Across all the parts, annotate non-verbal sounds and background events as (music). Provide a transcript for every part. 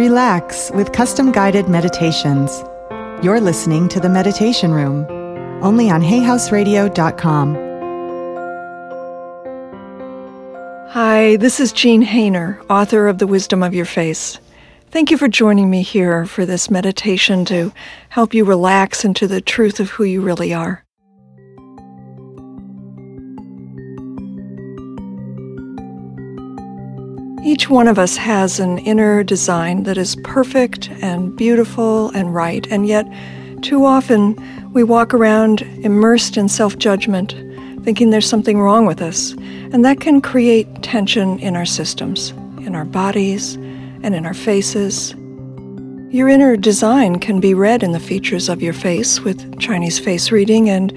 Relax with custom guided meditations. You're listening to the Meditation Room, only on HayHouseRadio.com. Hi, this is Jean Haner, author of The Wisdom of Your Face. Thank you for joining me here for this meditation to help you relax into the truth of who you really are. Each one of us has an inner design that is perfect and beautiful and right, and yet too often we walk around immersed in self judgment, thinking there's something wrong with us, and that can create tension in our systems, in our bodies, and in our faces. Your inner design can be read in the features of your face with Chinese face reading, and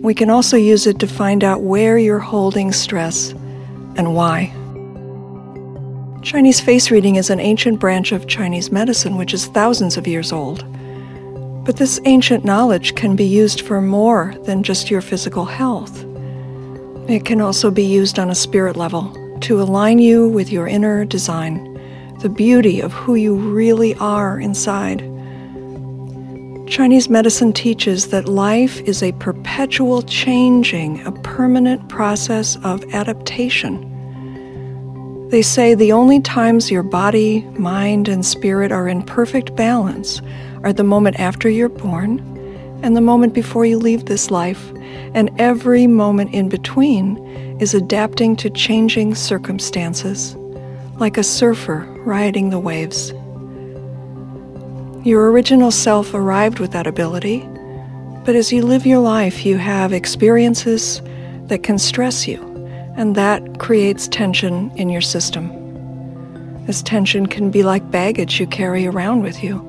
we can also use it to find out where you're holding stress and why. Chinese face reading is an ancient branch of Chinese medicine which is thousands of years old. But this ancient knowledge can be used for more than just your physical health. It can also be used on a spirit level to align you with your inner design, the beauty of who you really are inside. Chinese medicine teaches that life is a perpetual changing, a permanent process of adaptation. They say the only times your body, mind, and spirit are in perfect balance are the moment after you're born and the moment before you leave this life, and every moment in between is adapting to changing circumstances, like a surfer riding the waves. Your original self arrived with that ability, but as you live your life, you have experiences that can stress you and that creates tension in your system. This tension can be like baggage you carry around with you.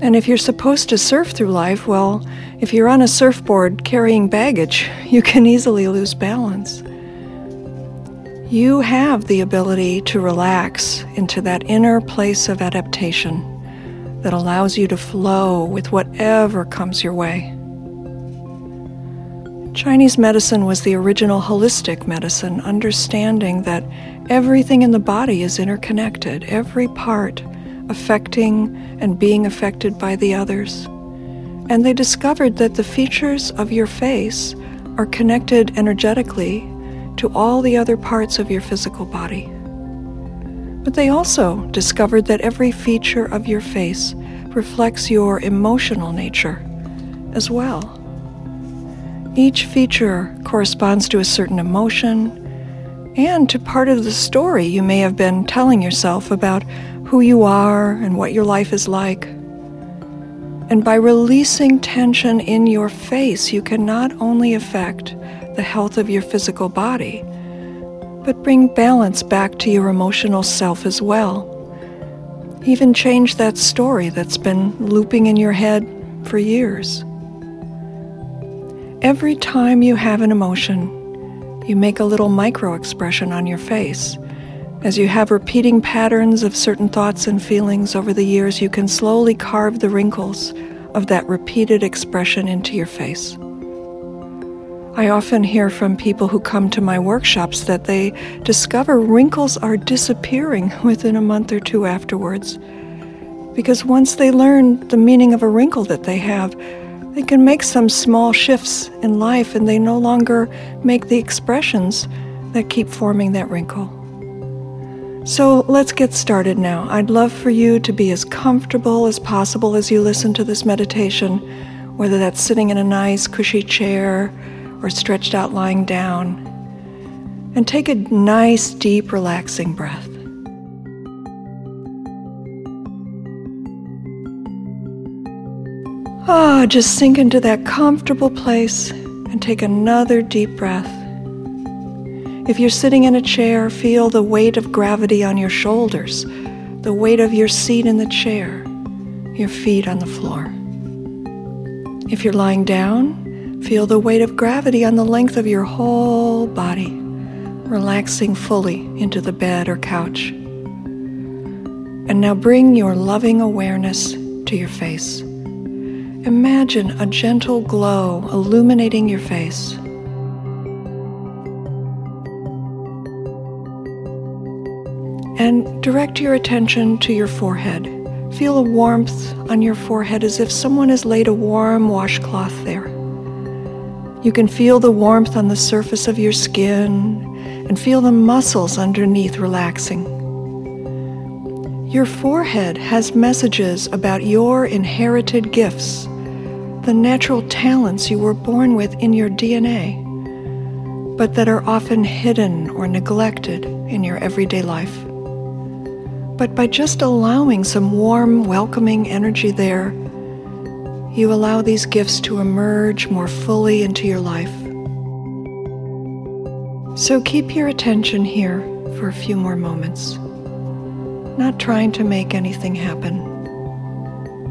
And if you're supposed to surf through life, well, if you're on a surfboard carrying baggage, (laughs) you can easily lose balance. You have the ability to relax into that inner place of adaptation that allows you to flow with whatever comes your way. Chinese medicine was the original holistic medicine, understanding that everything in the body is interconnected, every part affecting and being affected by the others. And they discovered that the features of your face are connected energetically to all the other parts of your physical body. But they also discovered that every feature of your face reflects your emotional nature as well. Each feature corresponds to a certain emotion and to part of the story you may have been telling yourself about who you are and what your life is like. And by releasing tension in your face, you can not only affect the health of your physical body, but bring balance back to your emotional self as well. Even change that story that's been looping in your head for years. Every time you have an emotion, you make a little micro expression on your face. As you have repeating patterns of certain thoughts and feelings over the years, you can slowly carve the wrinkles of that repeated expression into your face. I often hear from people who come to my workshops that they discover wrinkles are disappearing (laughs) within a month or two afterwards. Because once they learn the meaning of a wrinkle that they have, they can make some small shifts in life and they no longer make the expressions that keep forming that wrinkle. So let's get started now. I'd love for you to be as comfortable as possible as you listen to this meditation, whether that's sitting in a nice, cushy chair or stretched out lying down. And take a nice, deep, relaxing breath. Ah, oh, just sink into that comfortable place and take another deep breath. If you're sitting in a chair, feel the weight of gravity on your shoulders, the weight of your seat in the chair, your feet on the floor. If you're lying down, feel the weight of gravity on the length of your whole body, relaxing fully into the bed or couch. And now bring your loving awareness to your face. Imagine a gentle glow illuminating your face. And direct your attention to your forehead. Feel a warmth on your forehead as if someone has laid a warm washcloth there. You can feel the warmth on the surface of your skin and feel the muscles underneath relaxing. Your forehead has messages about your inherited gifts, the natural talents you were born with in your DNA, but that are often hidden or neglected in your everyday life. But by just allowing some warm, welcoming energy there, you allow these gifts to emerge more fully into your life. So keep your attention here for a few more moments, not trying to make anything happen,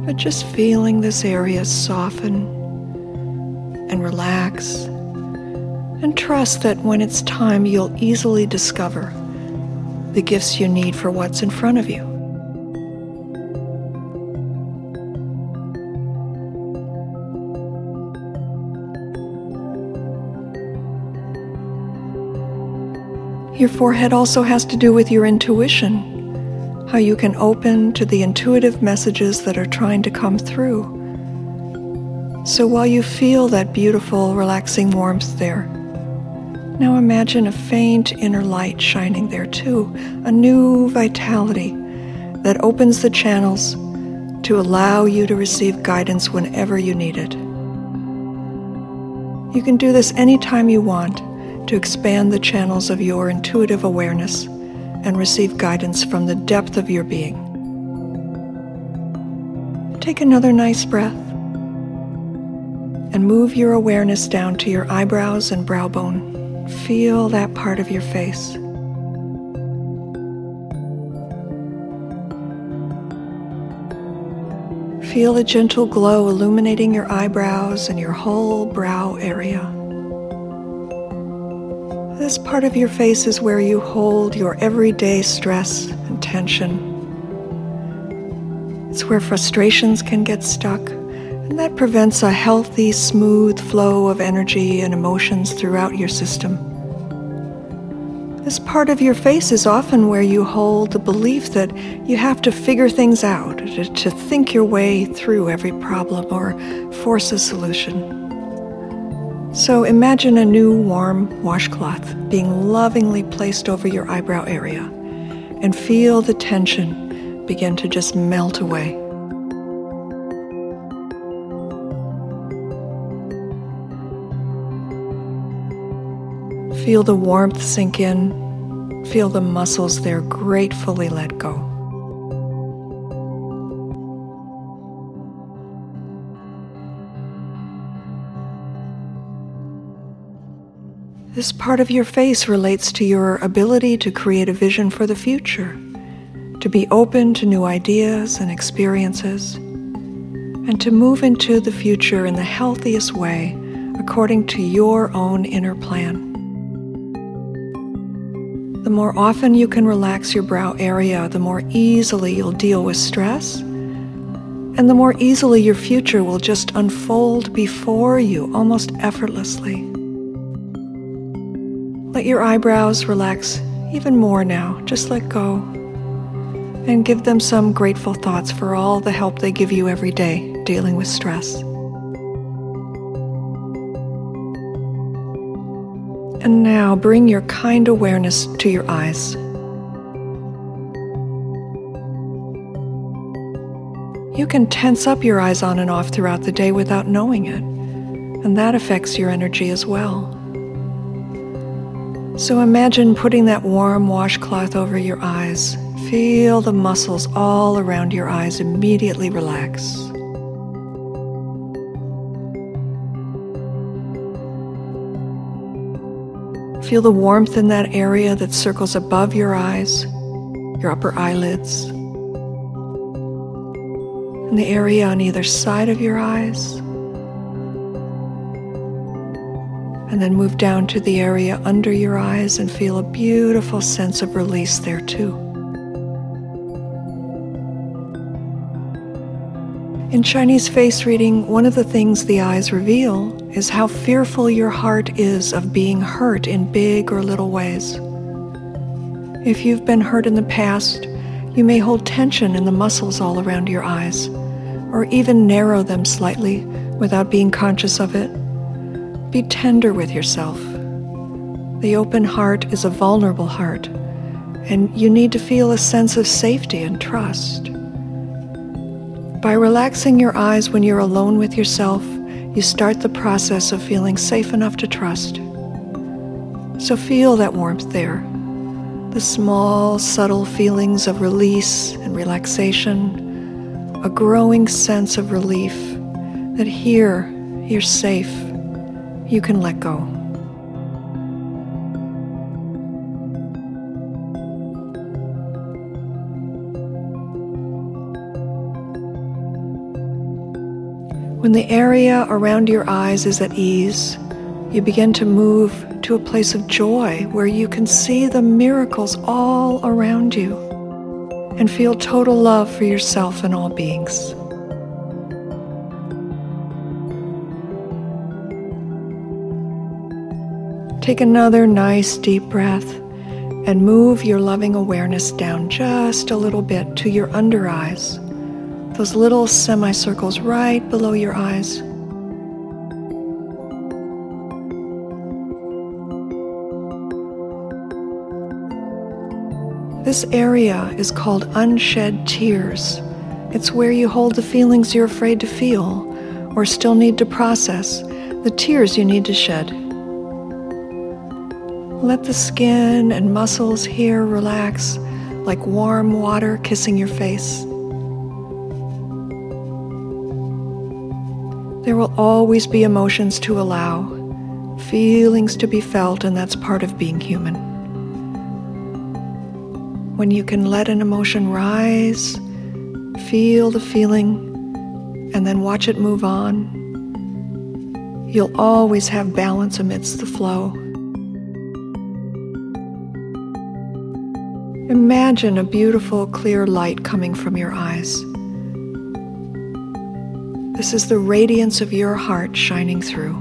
but just feeling this area soften and relax, and trust that when it's time, you'll easily discover the gifts you need for what's in front of you. Your forehead also has to do with your intuition, how you can open to the intuitive messages that are trying to come through. So while you feel that beautiful, relaxing warmth there, now imagine a faint inner light shining there too, a new vitality that opens the channels to allow you to receive guidance whenever you need it. You can do this anytime you want to expand the channels of your intuitive awareness and receive guidance from the depth of your being. Take another nice breath and move your awareness down to your eyebrows and brow bone. Feel that part of your face. Feel a gentle glow illuminating your eyebrows and your whole brow area. This part of your face is where you hold your everyday stress and tension. It's where frustrations can get stuck, and that prevents a healthy, smooth flow of energy and emotions throughout your system. This part of your face is often where you hold the belief that you have to figure things out, to, think your way through every problem or force a solution. So imagine a new warm washcloth being lovingly placed over your eyebrow area and feel the tension begin to just melt away. Feel the warmth sink in. Feel the muscles there gratefully let go. This part of your face relates to your ability to create a vision for the future, to be open to new ideas and experiences, and to move into the future in the healthiest way according to your own inner plan. The more often you can relax your brow area, the more easily you'll deal with stress, and the more easily your future will just unfold before you almost effortlessly. Your eyebrows relax even more now. Just let go. And give them some grateful thoughts for all the help they give you every day dealing with stress. And now bring your kind awareness to your eyes. You can tense up your eyes on and off throughout the day without knowing it, and that affects your energy as well. So imagine putting that warm washcloth over your eyes. Feel the muscles all around your eyes immediately relax. Feel the warmth in that area that circles above your eyes, your upper eyelids, and the area on either side of your eyes. And then move down to the area under your eyes and feel a beautiful sense of release there too. In Chinese face reading, one of the things the eyes reveal is how fearful your heart is of being hurt in big or little ways. If you've been hurt in the past, you may hold tension in the muscles all around your eyes, or even narrow them slightly without being conscious of it. Be tender with yourself. The open heart is a vulnerable heart, and you need to feel a sense of safety and trust. By relaxing your eyes when you're alone with yourself, you start the process of feeling safe enough to trust. So feel that warmth there the small, subtle feelings of release and relaxation, a growing sense of relief that here you're safe, you can let go. When the area around your eyes is at ease, you begin to move to a place of joy where you can see the miracles all around you and feel total love for yourself and all beings. Take another nice deep breath and move your loving awareness down just a little bit to your under eyes those little semicircles right below your eyes. This area is called unshed tears. It's where you hold the feelings you're afraid to feel or still need to process, the tears you need to shed. Let the skin and muscles here relax like warm water kissing your face. There will always be emotions to allow, feelings to be felt, and that's part of being human. When you can let an emotion rise, feel the feeling, and then watch it move on, you'll always have balance amidst the flow. Imagine a beautiful, clear light coming from your eyes. This is the radiance of your heart shining through.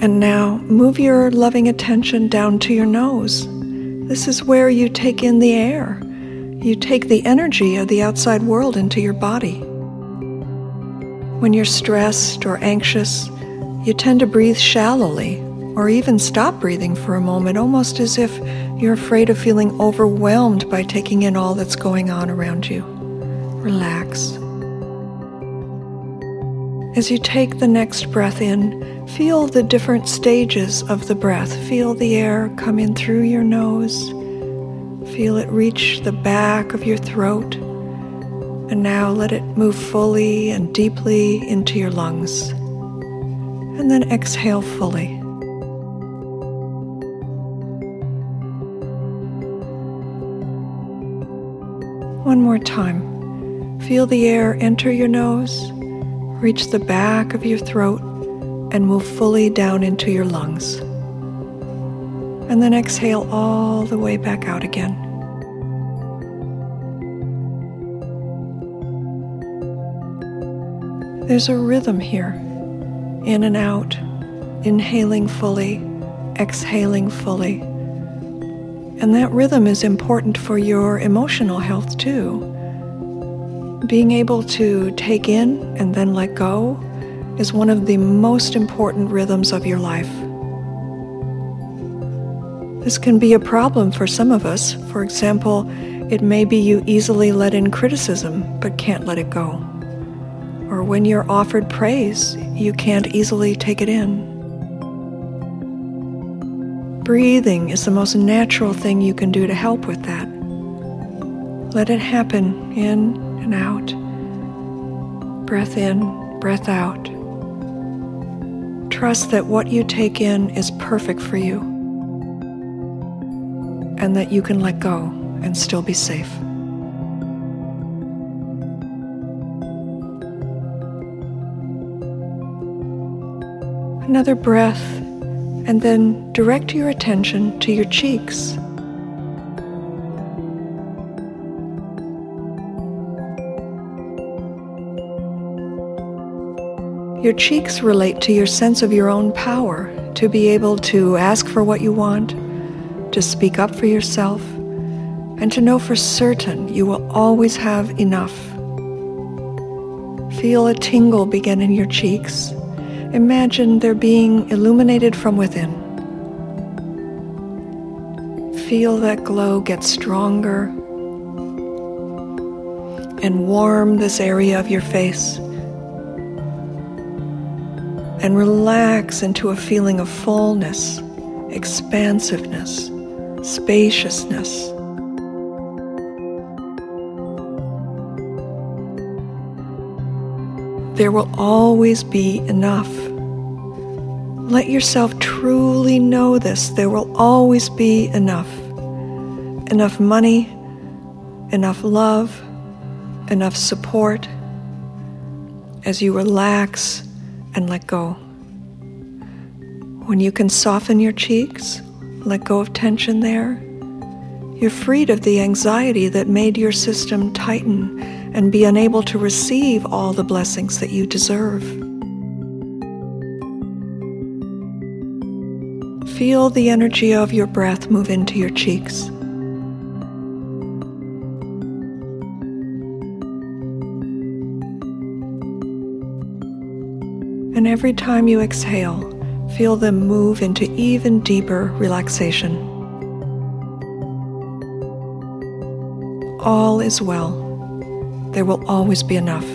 And now move your loving attention down to your nose. This is where you take in the air. You take the energy of the outside world into your body. When you're stressed or anxious, you tend to breathe shallowly or even stop breathing for a moment, almost as if you're afraid of feeling overwhelmed by taking in all that's going on around you. Relax. As you take the next breath in, feel the different stages of the breath. Feel the air come in through your nose. Feel it reach the back of your throat. And now let it move fully and deeply into your lungs. And then exhale fully. One more time. Feel the air enter your nose, reach the back of your throat, and move fully down into your lungs. And then exhale all the way back out again. There's a rhythm here in and out, inhaling fully, exhaling fully. And that rhythm is important for your emotional health too. Being able to take in and then let go is one of the most important rhythms of your life. This can be a problem for some of us. For example, it may be you easily let in criticism but can't let it go. Or when you're offered praise, you can't easily take it in. Breathing is the most natural thing you can do to help with that. Let it happen in and out. Breath in, breath out. Trust that what you take in is perfect for you and that you can let go and still be safe. Another breath and then direct your attention to your cheeks. Your cheeks relate to your sense of your own power, to be able to ask for what you want, to speak up for yourself, and to know for certain you will always have enough. Feel a tingle begin in your cheeks. Imagine they're being illuminated from within. Feel that glow get stronger and warm this area of your face and relax into a feeling of fullness, expansiveness, spaciousness. There will always be enough. Let yourself truly know this. There will always be enough. Enough money, enough love, enough support as you relax and let go. When you can soften your cheeks, let go of tension there, you're freed of the anxiety that made your system tighten and be unable to receive all the blessings that you deserve. Feel the energy of your breath move into your cheeks. And every time you exhale, feel them move into even deeper relaxation. All is well. There will always be enough.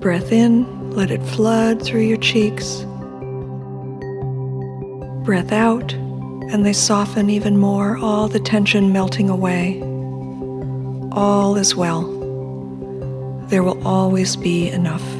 Breath in, let it flood through your cheeks. Breath out, and they soften even more, all the tension melting away. All is well there will always be enough.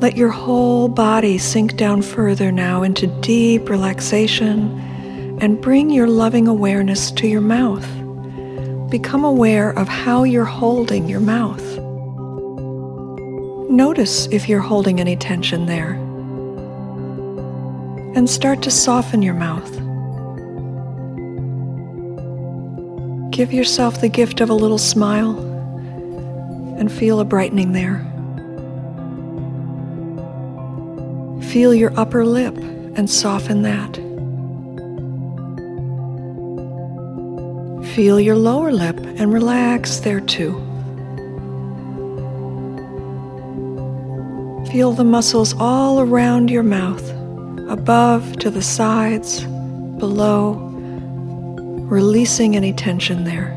Let your whole body sink down further now into deep relaxation and bring your loving awareness to your mouth. Become aware of how you're holding your mouth. Notice if you're holding any tension there and start to soften your mouth. Give yourself the gift of a little smile and feel a brightening there. Feel your upper lip and soften that. Feel your lower lip and relax there too. Feel the muscles all around your mouth above to the sides, below, releasing any tension there.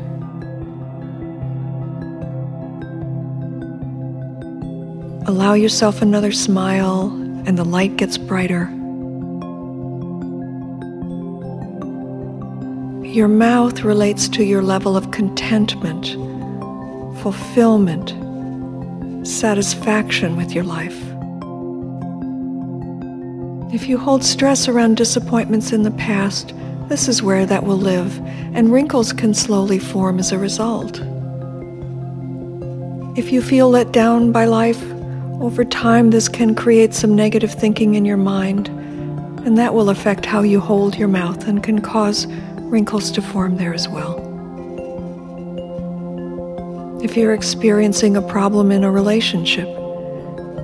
Allow yourself another smile, and the light gets brighter. Your mouth relates to your level of contentment, fulfillment, satisfaction with your life. If you hold stress around disappointments in the past, this is where that will live, and wrinkles can slowly form as a result. If you feel let down by life, over time this can create some negative thinking in your mind, and that will affect how you hold your mouth and can cause wrinkles to form there as well. If you're experiencing a problem in a relationship,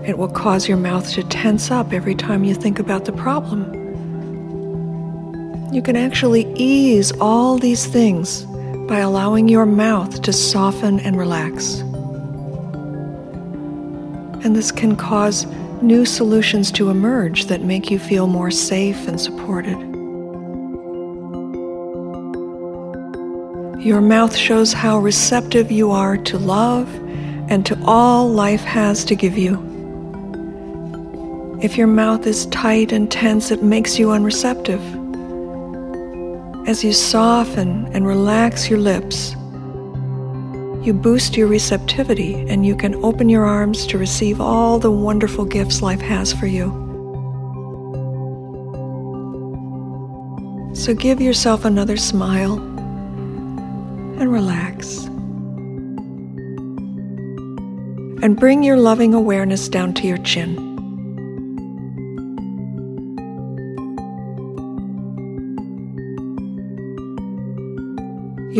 it will cause your mouth to tense up every time you think about the problem. You can actually ease all these things by allowing your mouth to soften and relax. And this can cause new solutions to emerge that make you feel more safe and supported. Your mouth shows how receptive you are to love and to all life has to give you. If your mouth is tight and tense, it makes you unreceptive. As you soften and relax your lips, you boost your receptivity and you can open your arms to receive all the wonderful gifts life has for you. So give yourself another smile and relax. And bring your loving awareness down to your chin.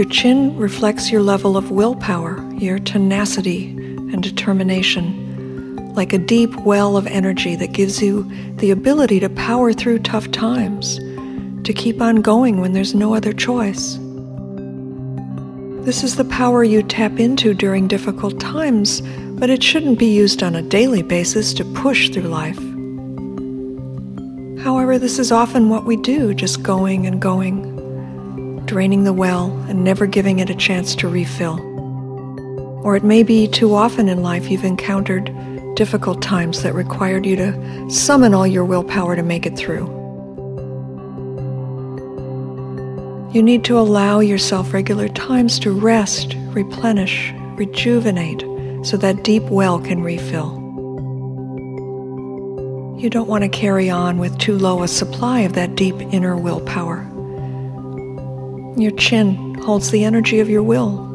Your chin reflects your level of willpower, your tenacity and determination, like a deep well of energy that gives you the ability to power through tough times, to keep on going when there's no other choice. This is the power you tap into during difficult times, but it shouldn't be used on a daily basis to push through life. However, this is often what we do, just going and going draining the well and never giving it a chance to refill. Or it may be too often in life you've encountered difficult times that required you to summon all your willpower to make it through. You need to allow yourself regular times to rest, replenish, rejuvenate, so that deep well can refill. You don't want to carry on with too low a supply of that deep inner willpower. Your chin holds the energy of your will.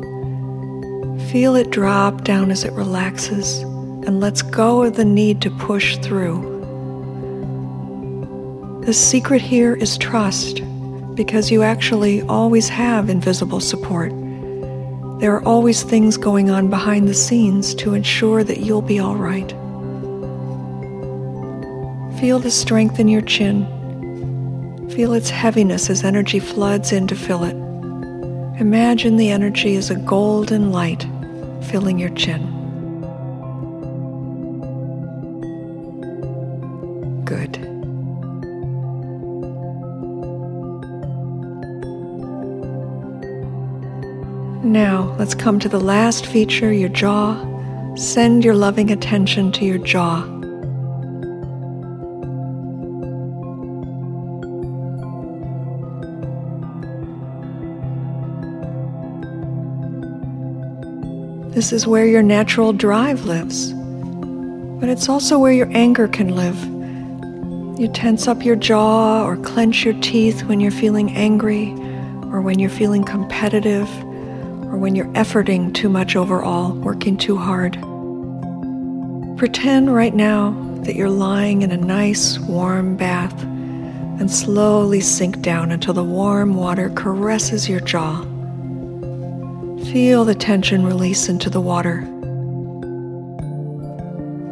Feel it drop down as it relaxes and lets go of the need to push through. The secret here is trust because you actually always have invisible support. There are always things going on behind the scenes to ensure that you'll be all right. Feel the strength in your chin Feel its heaviness as energy floods in to fill it. Imagine the energy as a golden light filling your chin. Good. Now, let's come to the last feature your jaw. Send your loving attention to your jaw. This is where your natural drive lives. But it's also where your anger can live. You tense up your jaw or clench your teeth when you're feeling angry, or when you're feeling competitive, or when you're efforting too much overall, working too hard. Pretend right now that you're lying in a nice warm bath and slowly sink down until the warm water caresses your jaw. Feel the tension release into the water.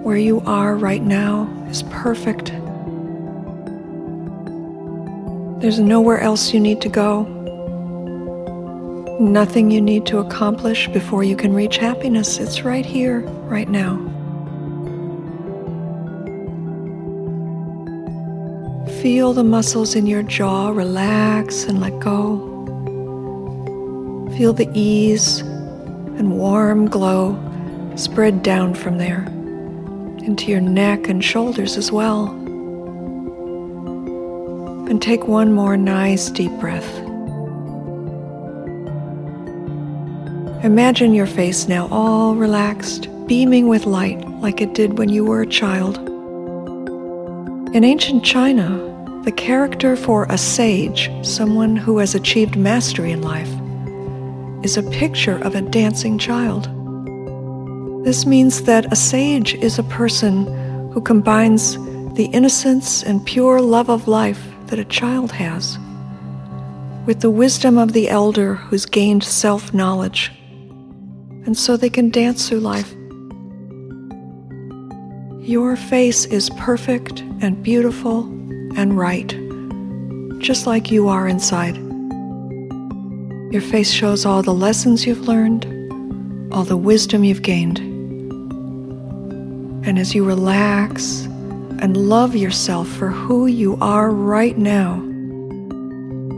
Where you are right now is perfect. There's nowhere else you need to go. Nothing you need to accomplish before you can reach happiness. It's right here, right now. Feel the muscles in your jaw relax and let go. Feel the ease and warm glow spread down from there into your neck and shoulders as well. And take one more nice deep breath. Imagine your face now all relaxed, beaming with light like it did when you were a child. In ancient China, the character for a sage, someone who has achieved mastery in life, is a picture of a dancing child. This means that a sage is a person who combines the innocence and pure love of life that a child has with the wisdom of the elder who's gained self knowledge, and so they can dance through life. Your face is perfect and beautiful and right, just like you are inside. Your face shows all the lessons you've learned, all the wisdom you've gained. And as you relax and love yourself for who you are right now,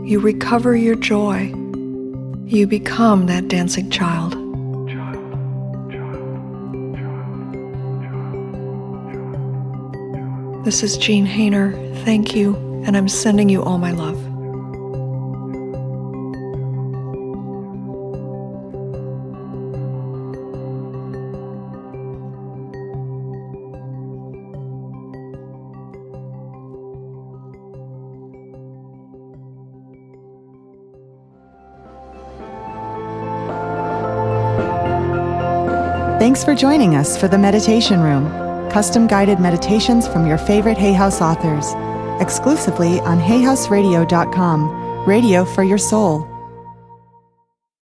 you recover your joy. You become that dancing child. This is Jean Haner. Thank you, and I'm sending you all my love. Thanks for joining us for the Meditation Room, custom guided meditations from your favorite Hay House authors, exclusively on hayhouseradio.com, radio for your soul.